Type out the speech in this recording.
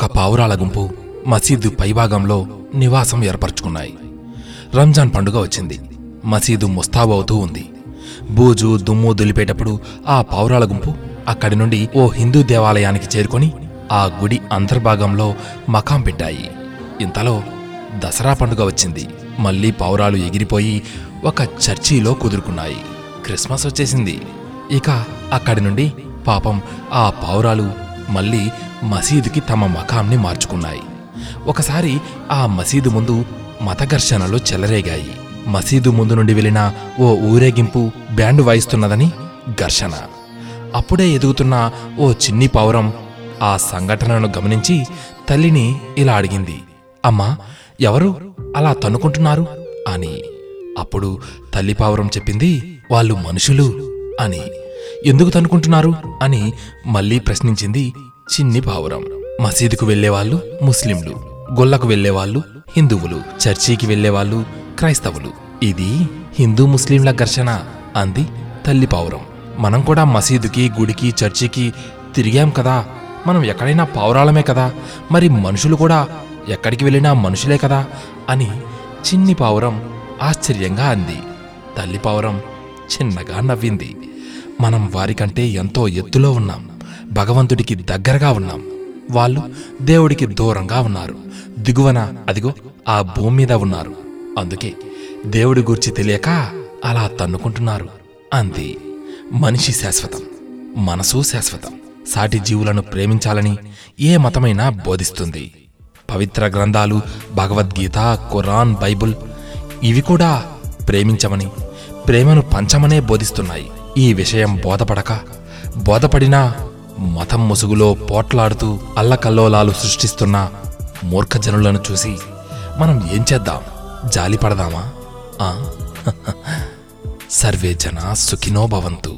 ఒక పావురాల గుంపు మసీదు పైభాగంలో నివాసం ఏర్పరచుకున్నాయి. రంజాన్ పండుగ వచ్చింది. మసీదు ముస్తాబవుతూ ఉంది. బూజు దుమ్ము దులిపేటప్పుడు ఆ పావురాల గుంపు అక్కడి నుండి ఓ హిందూ దేవాలయానికి చేరుకొని ఆ గుడి అంతర్భాగంలో మకాం పెట్టాయి. ఇంతలో దసరా పండుగ వచ్చింది. మళ్ళీ పావురాలు ఎగిరిపోయి ఒక చర్చిలో కుదురుకున్నాయి. క్రిస్మస్ వచ్చేసింది. ఇక అక్కడి నుండి పాపం ఆ పావురాలు మళ్ళీ మసీదుకి తమ మకాంని మార్చుకున్నాయి. ఒకసారి ఆ మసీదు ముందు మత ఘర్షణలు చెలరేగాయి. మసీదు ముందు నుండి వెళ్ళిన ఓ ఊరేగింపు బ్యాండ్ వాయిస్తున్నదని ఘర్షణ. అప్పుడే ఎదుగుతున్న ఓ చిన్ని పావురం ఆ సంఘటనను గమనించి తల్లిని ఇలా అడిగింది అమ్మా ఎవరు అలా తన్నుకుంటున్నారు? అని. అప్పుడు తల్లి పావురం చెప్పింది వాళ్ళు మనుషులు అని. ఎందుకు తనుకుంటున్నారు అని మళ్ళీ ప్రశ్నించింది చిన్ని పావురం మసీదుకు వెళ్ళేవాళ్ళు ముస్లింలు గొల్లకు వెళ్ళేవాళ్ళు హిందువులు చర్చికి వెళ్ళేవాళ్ళు క్రైస్తవులు. ఇది హిందూ ముస్లింల ఘర్షణ అంది తల్లి పావురం మనం కూడా మసీదుకి గుడికి చర్చికి తిరిగాం కదా. మనం ఎక్కడైనా పావురాలమే కదా. మరి మనుషులు కూడా ఎక్కడికి వెళ్ళినా మనుషులే కదా అని చిన్ని పావురం ఆశ్చర్యంగా అంది. తల్లి పావురం చిన్నగా నవ్వింది. మనం వారికంటే ఎంతో ఎత్తులో ఉన్నాం. భగవంతుడికి దగ్గరగా ఉన్నాం. వాళ్ళు దేవుడికి దూరంగా ఉన్నారు. దిగువన అదిగో ఆ భూమి మీద ఉన్నారు. అందుకే దేవుడి గురించి తెలియక అలా తన్నుకుంటున్నారు. అంది. మనిషి శాశ్వతం మనసు శాశ్వతం. సాటి జీవులను ప్రేమించాలని ఏ మతమైనా బోధిస్తుంది. పవిత్ర గ్రంథాలు భగవద్గీత ఖురాన్ బైబుల్ ఇవి కూడా ప్రేమించమని ప్రేమను పంచమనే బోధిస్తున్నాయి. ఈ విషయం బోధపడక బోధపడినా మతం ముసుగులో పోట్లాడుతూ అల్లకల్లోలాలు సృష్టిస్తున్న మూర్ఖజనులను చూసి మనం ఏం చేద్దాం? జాలిపడదామా? ఆ? సర్వే జనా సుఖినో భవంతు.